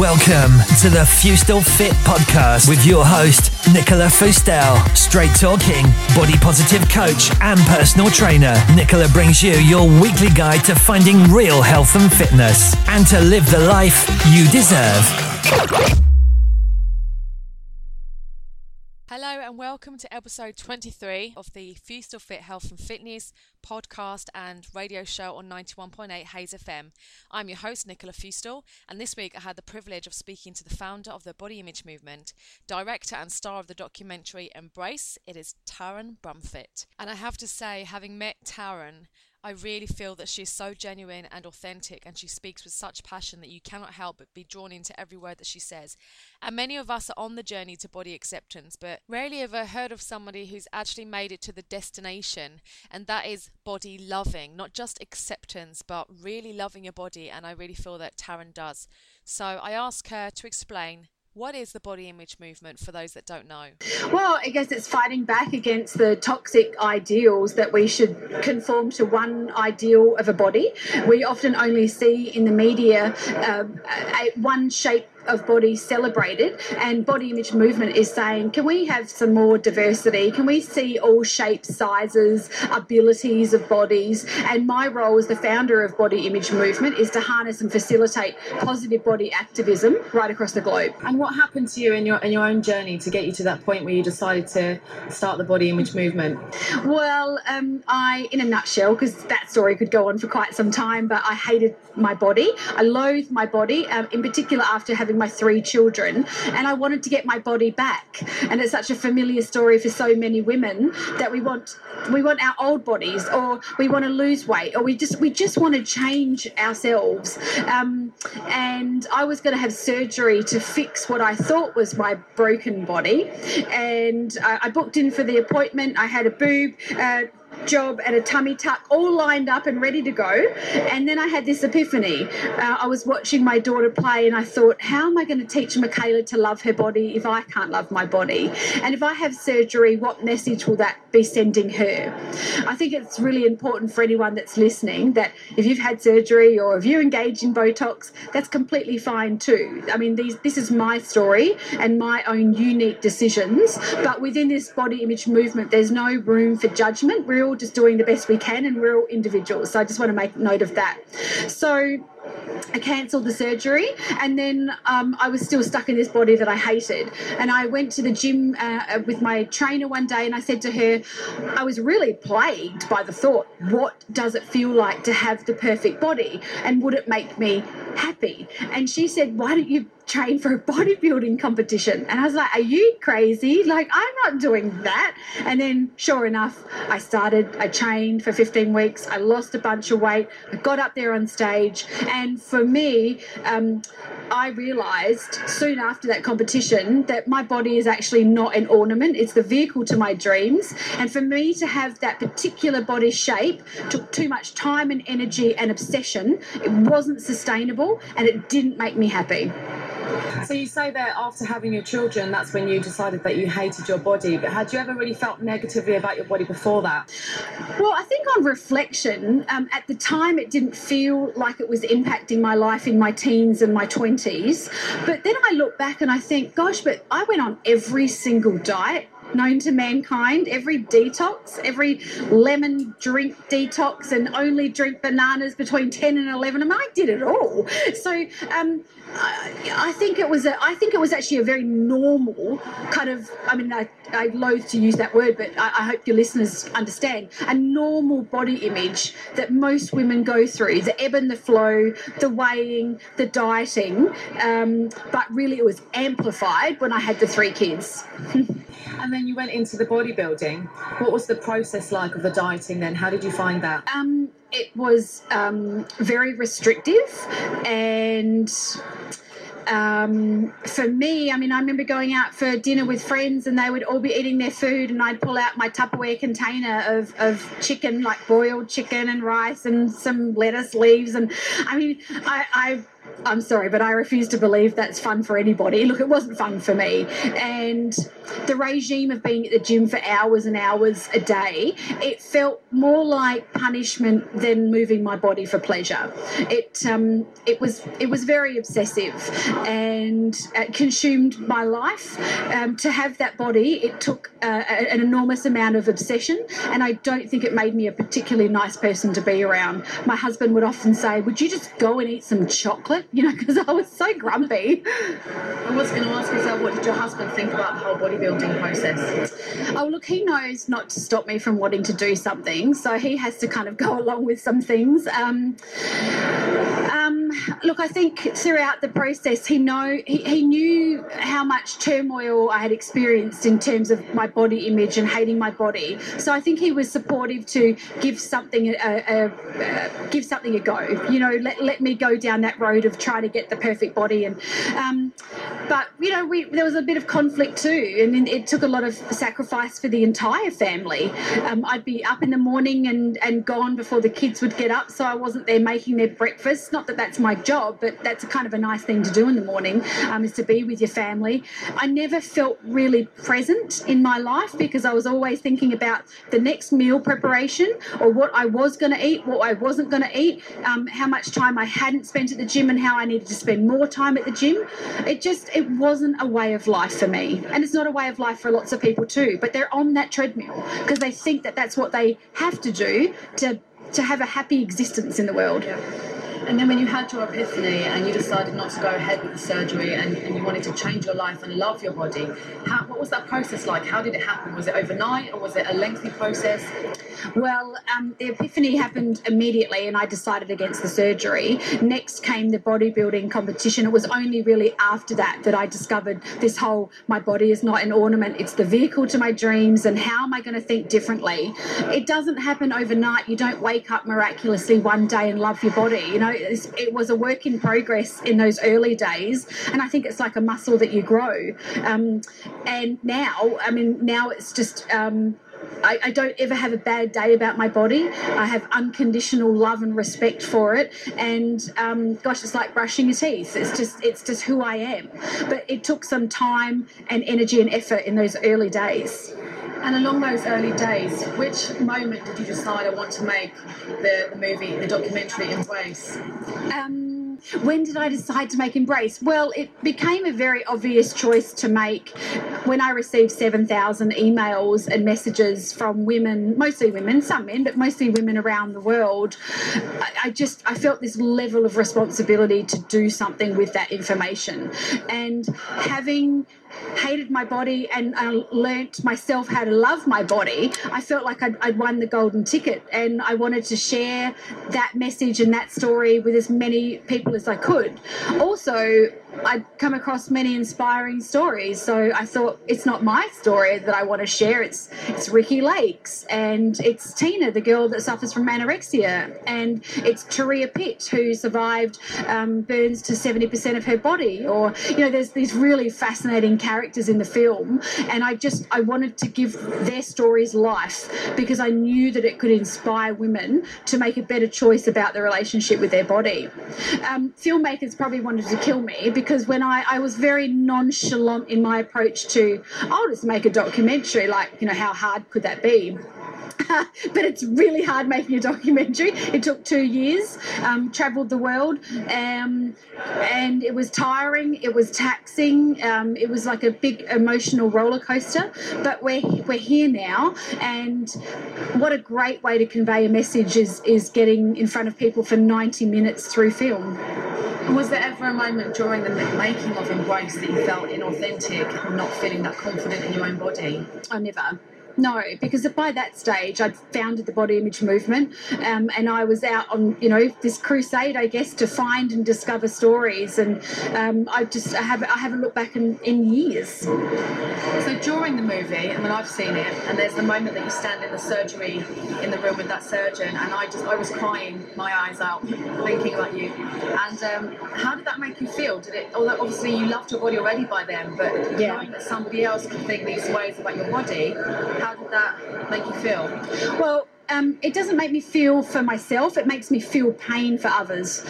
Welcome to the Fustel Fit podcast with your host, Nicola Fustel. Straight talking, body positive coach, and personal trainer. Nicola brings you your weekly guide to finding real health and fitness and to live the life you deserve. Hello and welcome to episode 23 of the Fustel Fit Health and Fitness podcast and radio show on 91.8 Hayes FM. I'm your host, Nicola Fustel, and this week I had the privilege of speaking to the founder of the Body Image Movement, director and star of the documentary Embrace. It is Taryn Brumfitt. And I have to say, having met Taryn, I really feel that she's so genuine and authentic, and she speaks with such passion that you cannot help but be drawn into every word that she says. And many of us are on the journey to body acceptance, but rarely ever heard of somebody who's actually made it to the destination, and that is body loving, not just acceptance, but really loving your body. And I really feel that Taryn does. So I ask her to explain what is the body image movement for those that don't know? Well, I guess it's fighting back against the toxic ideals that we should conform to one ideal of a body. We often only see in the media uh, a, one shape of body celebrated and body image movement is saying can we have some more diversity? Can we see all shapes sizes abilities of bodies? And my role as the founder of body image movement is to harness and facilitate positive body activism right across the globe. And what happened to you in your in your own journey to get you to that point where you decided to start the body image movement? Well um, i in a nutshell because that story could go on for quite some time but i hated my body. I loathed my body um, in particular after having having my three children and I wanted to get my body back. And it's such a familiar story for so many women that we want we want our old bodies or we want to lose weight or we just we just want to change ourselves. Um, and I was going to have surgery to fix what I thought was my broken body. And I, I booked in for the appointment. I had a boob. Uh, job at a tummy tuck all lined up and ready to go. And then I had this epiphany. Uh, I was watching my daughter play and I thought, how am I going to teach Michaela to love her body if I can't love my body? And if I have surgery, what message will that be sending her? I think it's really important for anyone that's listening that if you've had surgery or if you engage in Botox, that's completely fine too. I mean, these, this is my story and my own unique decisions. But within this body image movement, there's no room for judgment. We're all just doing the best we can and we're all individuals. So I just want to make note of that. So I cancelled the surgery, and then um, I was still stuck in this body that I hated. And I went to the gym uh, with my trainer one day, and I said to her, I was really plagued by the thought, what does it feel like to have the perfect body? And would it make me happy? And she said, Why don't you train for a bodybuilding competition. And I was like, Are you crazy? Like, I'm not doing that. And then, sure enough, I started, I trained for 15 weeks. I lost a bunch of weight. I got up there on stage. And for me, um, I realized soon after that competition that my body is actually not an ornament, it's the vehicle to my dreams. And for me to have that particular body shape took too much time and energy and obsession. It wasn't sustainable and it didn't make me happy. So you say that after having your children, that's when you decided that you hated your body. But had you ever really felt negatively about your body before that? Well, I think on reflection, um, at the time it didn't feel like it was impacting my life in my teens and my 20s. But then I look back and I think, gosh, but I went on every single diet known to mankind, every detox, every lemon drink detox, and only drink bananas between 10 and 11. I mean, I did it all. So, um, I, I think it was a, I think it was actually a very normal kind of I mean I, I loathe to use that word but I, I hope your listeners understand a normal body image that most women go through the ebb and the flow the weighing the dieting um, but really it was amplified when I had the three kids And then you went into the bodybuilding. What was the process like of the dieting then? How did you find that? Um, it was um, very restrictive and um, for me, I mean, I remember going out for dinner with friends and they would all be eating their food, and I'd pull out my Tupperware container of, of chicken, like boiled chicken and rice and some lettuce leaves. And I mean, I, I I'm sorry, but I refuse to believe that's fun for anybody. Look, it wasn't fun for me. And the regime of being at the gym for hours and hours a day, it felt more like punishment than moving my body for pleasure. It um, it was it was very obsessive and consumed my life. Um, to have that body, it took uh, an enormous amount of obsession, and I don't think it made me a particularly nice person to be around. My husband would often say, "Would you just go and eat some chocolate?" You know, because I was so grumpy. I was going to ask you, so what did your husband think about the whole bodybuilding process? Oh, look, he knows not to stop me from wanting to do something, so he has to kind of go along with some things. Um, um, look, I think throughout the process, he know he, he knew how much turmoil I had experienced in terms of my body image and hating my body. So I think he was supportive to give something a, a, a give something a go. You know, let, let me go down that road of trying to get the perfect body. And um, but you know, we there was a bit of conflict too, and it took a lot of sacrifice for the entire family. Um, I'd be up in the morning and and gone before the kids would get up, so I wasn't there making their breakfast. Not that that's my job, but that's kind of a nice thing to do in the morning, um, is to be with your family. I never felt really present in my life because I was always thinking about the next meal preparation or what I was going to eat, what I wasn't going to eat, um, how much time I hadn't spent at the gym, and how I needed to spend more time at the gym. It just it wasn't a way of life for me, and it's not a way of life for lots of people too. But they're on that treadmill because they think that that's what they have to do to to have a happy existence in the world. Yeah. And then when you had your epiphany and you decided not to go ahead with the surgery and, and you wanted to change your life and love your body, how, what was that process like? How did it happen? Was it overnight or was it a lengthy process? Well, um, the epiphany happened immediately, and I decided against the surgery. Next came the bodybuilding competition. It was only really after that that I discovered this whole my body is not an ornament, it's the vehicle to my dreams, and how am I going to think differently? It doesn't happen overnight. You don't wake up miraculously one day and love your body. You know, it was a work in progress in those early days, and I think it's like a muscle that you grow. Um, and now, I mean, now it's just. Um, I, I, don't ever have a bad day about my body. I have unconditional love and respect for it. And um, gosh, it's like brushing your teeth. It's just it's just who I am. But it took some time and energy and effort in those early days. And along those early days, which moment did you decide I want to make the, the movie, the documentary Embrace? Um, when did I decide to make Embrace? Well, it became a very obvious choice to make when I received 7,000 emails and messages from women, mostly women, some men, but mostly women around the world. I, I just, I felt this level of responsibility to do something with that information. And having hated my body and I learnt myself how to love my body, I felt like I'd, I'd, won the golden ticket and I wanted to share that message and that story with as many people as I could. Also, I'd come across many inspiring stories, so I thought it's not my story that I want to share. It's it's Ricki Lake's, and it's Tina, the girl that suffers from anorexia, and it's Turia Pitt, who survived um, burns to seventy percent of her body. Or you know, there's these really fascinating characters in the film, and I just I wanted to give their stories life because I knew that it could inspire women to make a better choice about their relationship with their body. Um, filmmakers probably wanted to kill me because when I, I was very nonchalant in my approach to, I'll just make a documentary, like, you know, how hard could that be? but it's really hard making a documentary. It took two years, um, travelled the world, um, and it was tiring. It was taxing. Um, it was like a big emotional roller coaster. But we're we're here now, and what a great way to convey a message is is getting in front of people for ninety minutes through film. Was there ever a moment during the making of Embrace that you felt inauthentic, not feeling that confident in your own body? I never. No, because by that stage I'd founded the body image movement, um, and I was out on you know this crusade, I guess, to find and discover stories, and um, I just I have I haven't looked back in, in years. So during the movie, and when I've seen it, and there's the moment that you stand in the surgery in the room with that surgeon, and I just I was crying my eyes out, thinking about you. And um, how did that make you feel? Did it? Although obviously you loved your body already by then, but yeah. knowing that somebody else could think these ways about your body how did that make you feel? Well, um, it doesn't make me feel for myself. It makes me feel pain for others.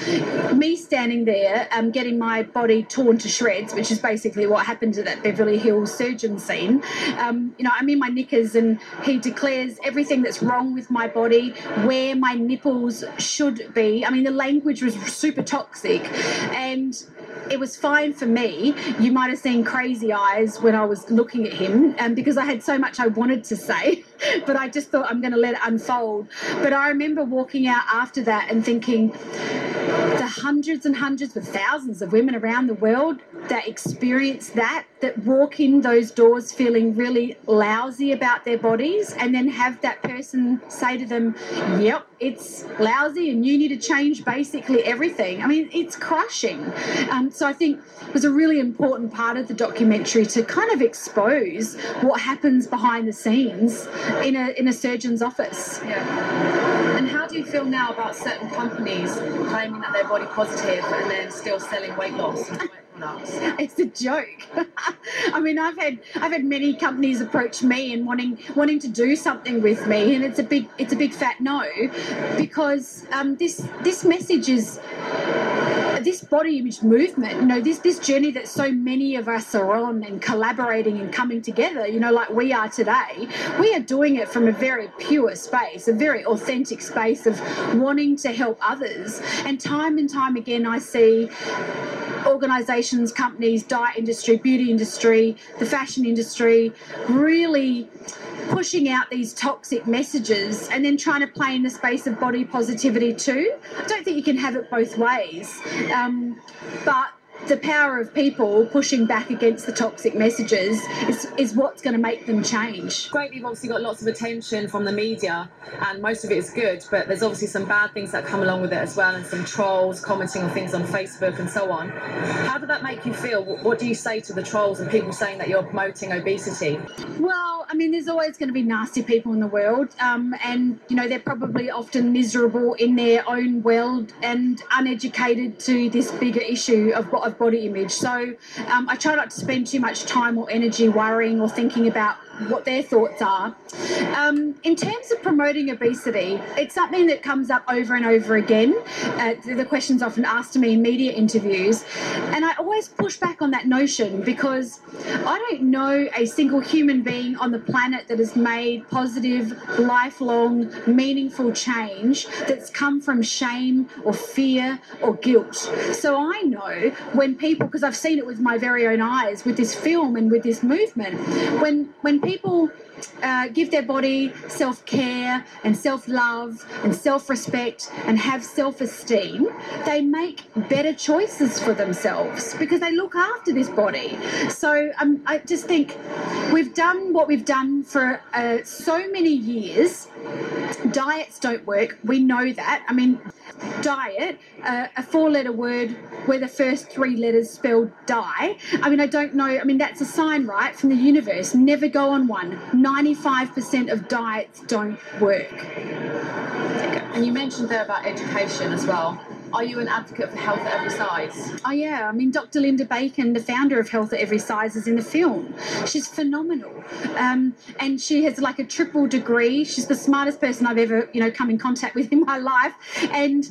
Me standing there, um, getting my body torn to shreds, which is basically what happened to that Beverly Hills surgeon scene. Um, you know, I'm in my knickers, and he declares everything that's wrong with my body, where my nipples should be. I mean, the language was super toxic, and it was fine for me. You might have seen crazy eyes when I was looking at him, um, because I had so much I wanted to say, but I just thought I'm going to let it unfold. But I remember walking out after that and thinking, the hundreds and hundreds, but thousands of women around the world that experience that, that walk in those doors feeling really lousy about their bodies, and then have that person say to them, Yep, it's lousy, and you need to change basically everything. I mean, it's crushing. Um, so I think it was a really important part of the documentary to kind of expose what happens behind the scenes in a in a surgeon's office. Yeah. And how do you feel now about certain companies claiming that they're body positive and then still selling weight loss and weight products? It's a joke. I mean, I've had I've had many companies approach me and wanting wanting to do something with me, and it's a big it's a big fat no, because um, this this message is this body image movement, you know, this this journey that so many of us are on and collaborating and coming together, you know, like we are today, we are doing it from a very pure space, a very authentic space of wanting to help others. And time and time again, I see organizations, companies, diet industry, beauty industry, the fashion industry really pushing out these toxic messages and then trying to play in the space of body positivity too. I don't think you can have it both ways. Um, but the power of people pushing back against the toxic messages is, is what's going to make them change. Great, you've obviously got lots of attention from the media, and most of it is good, but there's obviously some bad things that come along with it as well, and some trolls commenting on things on Facebook and so on. How did that make you feel? What, what do you say to the trolls and people saying that you're promoting obesity? Well, I mean, there's always going to be nasty people in the world, um, and you know they're probably often miserable in their own world and uneducated to this bigger issue of, of body image. So um, I try not to spend too much time or energy worrying or thinking about what their thoughts are. Um, in terms of promoting obesity, it's something that comes up over and over again. Uh, the question's often asked to me in media interviews, and I always push back on that notion because I don't know a single human being on the planet that has made positive, lifelong, meaningful change that's come from shame or fear or guilt. So I know when people, because I've seen it with my very own eyes with this film and with this movement, when when people uh, give their body self care and self love and self respect and have self esteem, they make better choices for themselves because they look after this body. So um, I just think we've done what we've done for uh, so many years. Diets don't work. We know that. I mean, diet, uh, a four letter word where the first three letters spell die. I mean, I don't know. I mean, that's a sign, right, from the universe. Never go on one. 95% of diets don't work. And you mentioned there about education as well. Are you an advocate for health at every size? Oh, yeah. I mean, Dr. Linda Bacon, the founder of Health at Every Size, is in the film. She's phenomenal. Um, and she has like a triple degree. She's the smartest person I've ever, you know, come in contact with in my life. And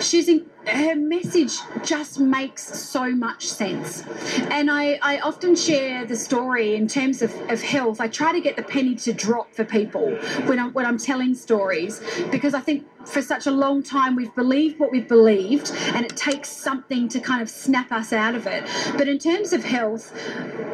she's in, her message just makes so much sense. And I, I often share the story in terms of, of health. I try to get the penny to drop for people when I'm, when I'm telling stories because I think for such a long time we've believed what we've believed and it takes something to kind of snap us out of it. But in terms of health,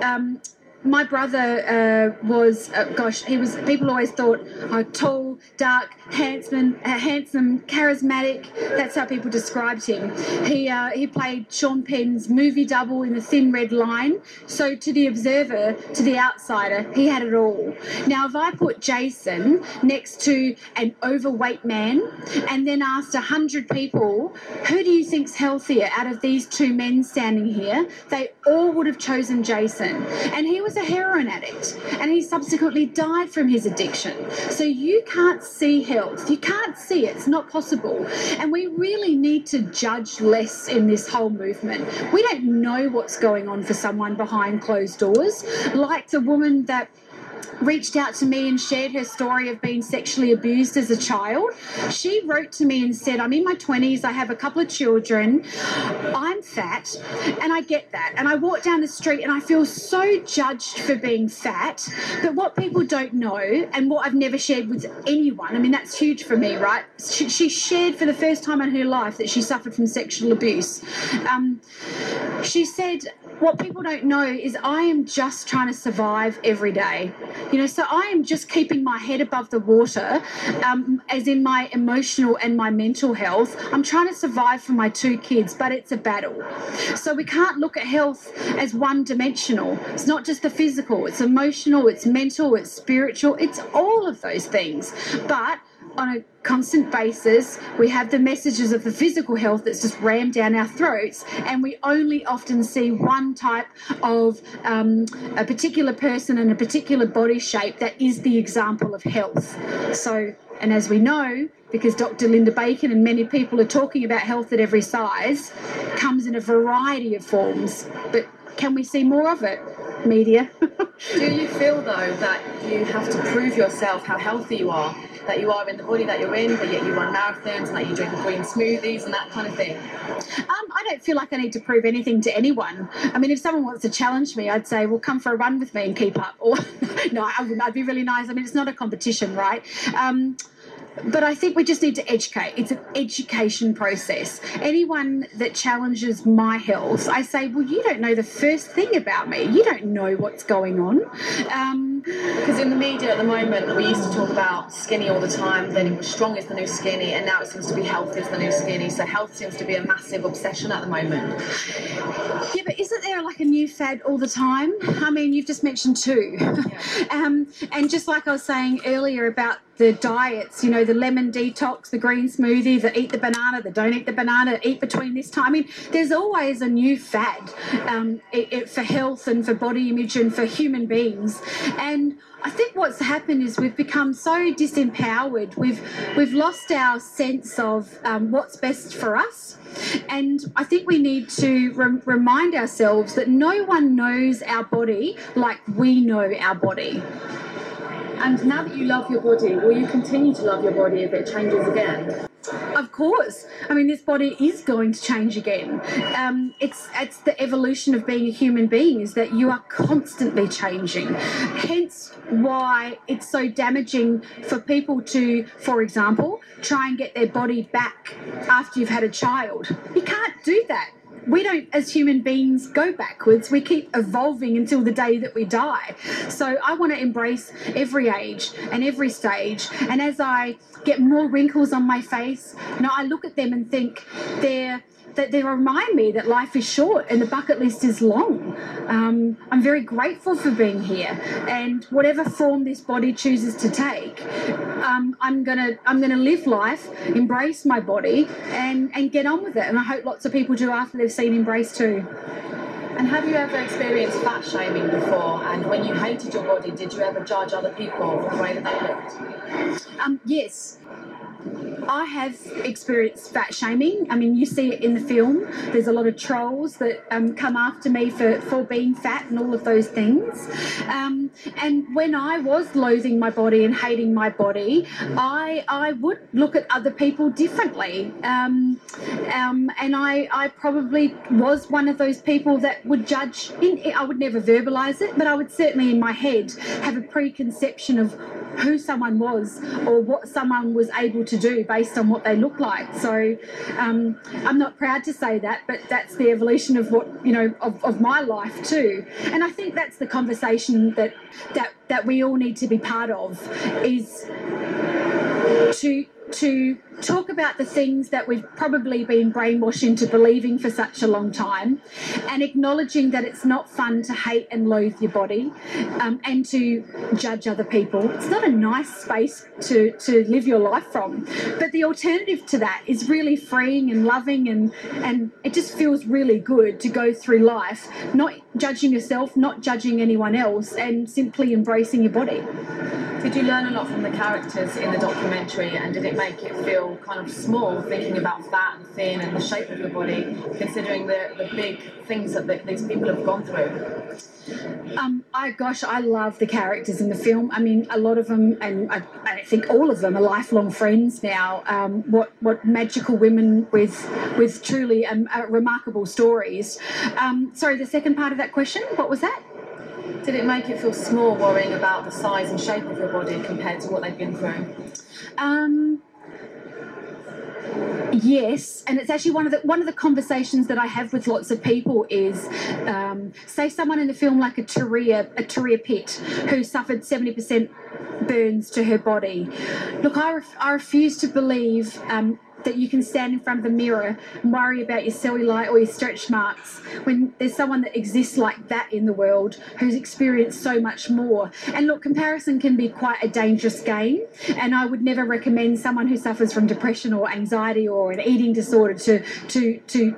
um, my brother uh, was, uh, gosh, he was. People always thought, oh, tall, dark, handsome, uh, handsome, charismatic. That's how people described him. He uh, he played Sean Penn's movie double in The Thin Red Line. So to the observer, to the outsider, he had it all. Now, if I put Jason next to an overweight man, and then asked a hundred people, who do you think's healthier out of these two men standing here? They all would have chosen Jason, and he was a heroin addict and he subsequently died from his addiction. So you can't see health. You can't see it. It's not possible. And we really need to judge less in this whole movement. We don't know what's going on for someone behind closed doors. Like the woman that reached out to me and shared her story of being sexually abused as a child. She wrote to me and said, I'm in my 20s, I have a couple of children, I'm fat, and I get that. And I walk down the street and I feel so judged for being fat. But what people don't know, and what I've never shared with anyone, I mean, that's huge for me, right? She, she shared for the first time in her life that she suffered from sexual abuse. Um, she said, what people don't know is I am just trying to survive every day. You know, so I am just keeping my head above the water, um, as in my emotional and my mental health. I'm trying to survive for my two kids, but it's a battle. So we can't look at health as one dimensional. It's not just the physical, it's emotional, it's mental, it's spiritual, it's all of those things. But on a constant basis, we have the messages of the physical health that's just rammed down our throats, and we only often see one type of um, a particular person and a particular body shape that is the example of health. So, and as we know, because Dr. Linda Bacon and many people are talking about health at every size, comes in a variety of forms. But can we see more of it? Media. Do you feel though that you have to prove yourself how healthy you are? That you are in the body that you're in, but yet you run marathons and that you drink green smoothies and that kind of thing? Um, I don't feel like I need to prove anything to anyone. I mean, if someone wants to challenge me, I'd say, well, come for a run with me and keep up. Or, no, I wouldn't. I'd be really nice. I mean, it's not a competition, right? Um, but I think we just need to educate. It's an education process. Anyone that challenges my health, I say, well, you don't know the first thing about me. You don't know what's going on. Um, Because in the media at the moment, we used to talk about skinny all the time, then it was strong is the new skinny, and now it seems to be health is the new skinny. So health seems to be a massive obsession at the moment. Yeah, but isn't there like a new fad all the time? I mean, you've just mentioned two. um, and just like I was saying earlier about the diets, you know, the lemon detox, the green smoothie, the eat the banana, the don't eat the banana, eat between this time. I mean, there's always a new fad um, it, it, for health and for body image and for human beings. And I think what's happened is we've become so disempowered. We've we've lost our sense of um, what's best for us. And I think we need to re- remind ourselves that no one knows our body like we know our body. And now that you love your body, will you continue to love your body if it changes again? Of course. I mean, this body is going to change again. Um, it's it's the evolution of being a human being is that you are constantly changing. Hence, why it's so damaging for people to, for example, try and get their body back after you've had a child. You can't do that we don't, as human beings, go backwards. We keep evolving until the day that we die. So I want to embrace every age and every stage. And as I get more wrinkles on my face, you know, I look at them and think they're that they remind me that life is short and the bucket list is long. Um, I'm very grateful for being here, and whatever form this body chooses to take, um, I'm gonna I'm gonna live life, embrace my body, and and get on with it. And I hope lots of people do after they've seen Embrace too. And have you ever experienced fat shaming before? And when you hated your body, did you ever judge other people for the way that they looked? Um, yes. I have experienced fat shaming. I mean, you see it in the film. There's a lot of trolls that um, come after me for, for being fat and all of those things. Um, and when I was loathing my body and hating my body, I I would look at other people differently. Um, um and I, I probably was one of those people that would judge. In, I would never verbalize it, but I would certainly in my head have a preconception of who someone was or what someone was able to do based on what they look like. So um, I'm not proud to say that, but that's the evolution of what you know of, of my life too. And I think that's the conversation that that that we all need to be part of is to to talk about the things that we've probably been brainwashed into believing for such a long time and acknowledging that it's not fun to hate and loathe your body um, and to judge other people. It's not a nice space to, to live your life from. But the alternative to that is really freeing and loving and, and it just feels really good to go through life not judging yourself, not judging anyone else, and simply embracing your body. Did you learn a lot from the characters in the documentary, and did it make it feel kind of small, thinking about fat and thin and the shape of your body, considering the, the big things that the, these people have gone through? Um, I gosh, I love the characters in the film. I mean, a lot of them, and I, I think all of them, are lifelong friends now. Um, what what magical women with with truly um, uh, remarkable stories. Um, sorry, the second part of that question, what was that? Did it make it feel small worrying about the size and shape of your body compared to what they've been through? Um, yes, and it's actually one of the one of the conversations that I have with lots of people is, um, say, someone in the film like a Turia, a Turia Pitt, who suffered seventy percent burns to her body. Look, I, ref- I refuse to believe um, that you can stand in front of the mirror and worry about your cellulite or your stretch marks when there's someone that exists like that in the world who's experienced so much more. And look, comparison can be quite a dangerous game, and I would never recommend someone who suffers from depression or anxiety or an eating disorder to to to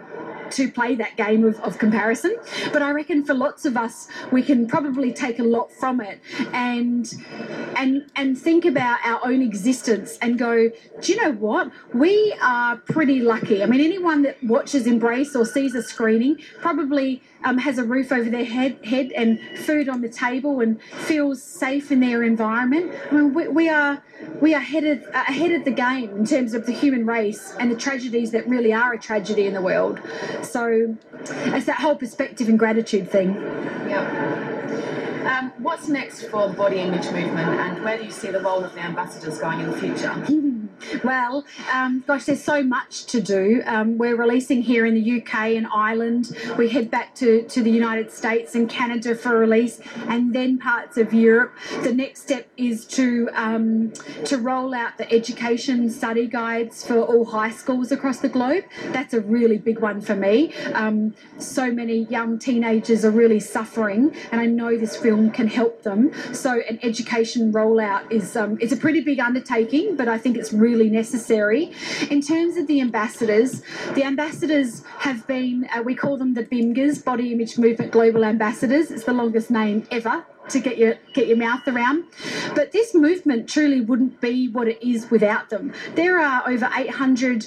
to play that game of, of comparison. But I reckon for lots of us, we can probably take a lot from it and and and think about our own existence and go, do you know what? We are pretty lucky. I mean, anyone that watches Embrace or sees a screening probably um, has a roof over their head, head and food on the table and feels safe in their environment. I mean, we, we are we are headed uh, ahead of the game in terms of the human race and the tragedies that really are a tragedy in the world. So it's that whole perspective and gratitude thing. Yeah. Um, what's next for the body image movement, and where do you see the role of the ambassadors going in the future? Well, um, gosh, there's so much to do. Um, we're releasing here in the UK and Ireland. We head back to, to the United States and Canada for release, and then parts of Europe. The next step is to um, to roll out the education study guides for all high schools across the globe. That's a really big one for me. Um, so many young teenagers are really suffering, and I know this film can help them. So, an education rollout is um, it's a pretty big undertaking, but I think it's really really necessary. In terms of the ambassadors, the ambassadors have been, uh, we call them the BIMGAs, Body Image Movement Global Ambassadors. It's the longest name ever to get your get your mouth around. But this movement truly wouldn't be what it is without them. There are over 800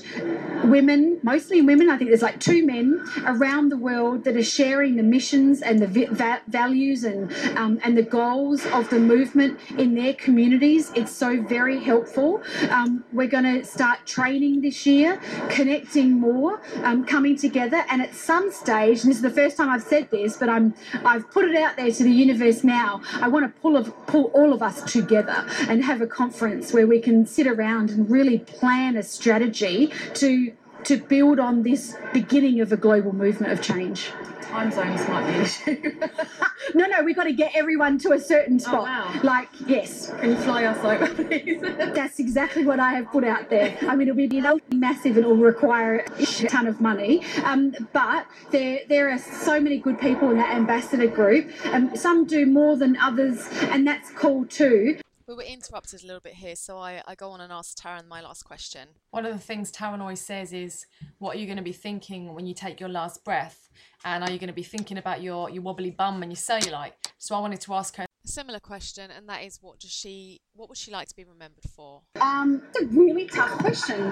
women, mostly women. I think there's like two men around the world that are sharing the missions and the va- values and um, and the goals of the movement in their communities. It's so very helpful. Um, we're going to start training this year, connecting more, um, coming together, and at some stage, and this is the first time I've said this, but I'm I've put it out there to the universe now now, I want to pull, of, pull all of us together and have a conference where we can sit around and really plan a strategy to to build on this beginning of a global movement of change time zones might be an issue. no, no, we've got to get everyone to a certain oh, spot. Oh, wow. Like, yes. Can you fly us over, please? That's exactly what I have put out there. I mean, it'll be you know, massive and it'll require a ton of money. Um, but there, there are so many good people in that ambassador group. Um, some do more than others, and that's cool too. We were interrupted a little bit here, so I, I go on and ask Taryn my last question. One of the things Taryn always says is, What are you going to be thinking when you take your last breath? And are you going to be thinking about your, your wobbly bum and your cellulite? So I wanted to ask her similar question, and that is, what does she, what would she like to be remembered for? Um, it's a really tough question.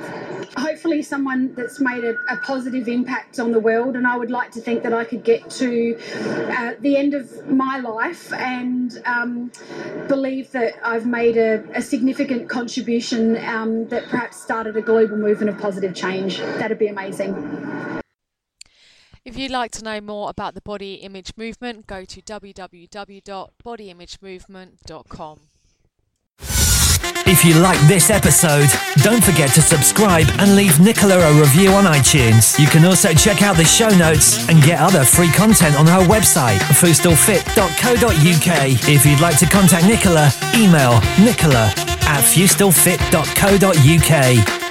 Hopefully, someone that's made a, a positive impact on the world, and I would like to think that I could get to uh, the end of my life and um, believe that I've made a, a significant contribution um, that perhaps started a global movement of positive change. That'd be amazing. If you'd like to know more about the body image movement, go to www.bodyimagemovement.com. If you like this episode, don't forget to subscribe and leave Nicola a review on iTunes. You can also check out the show notes and get other free content on her website, fustelfit.co.uk. If you'd like to contact Nicola, email nicola at fustelfit.co.uk.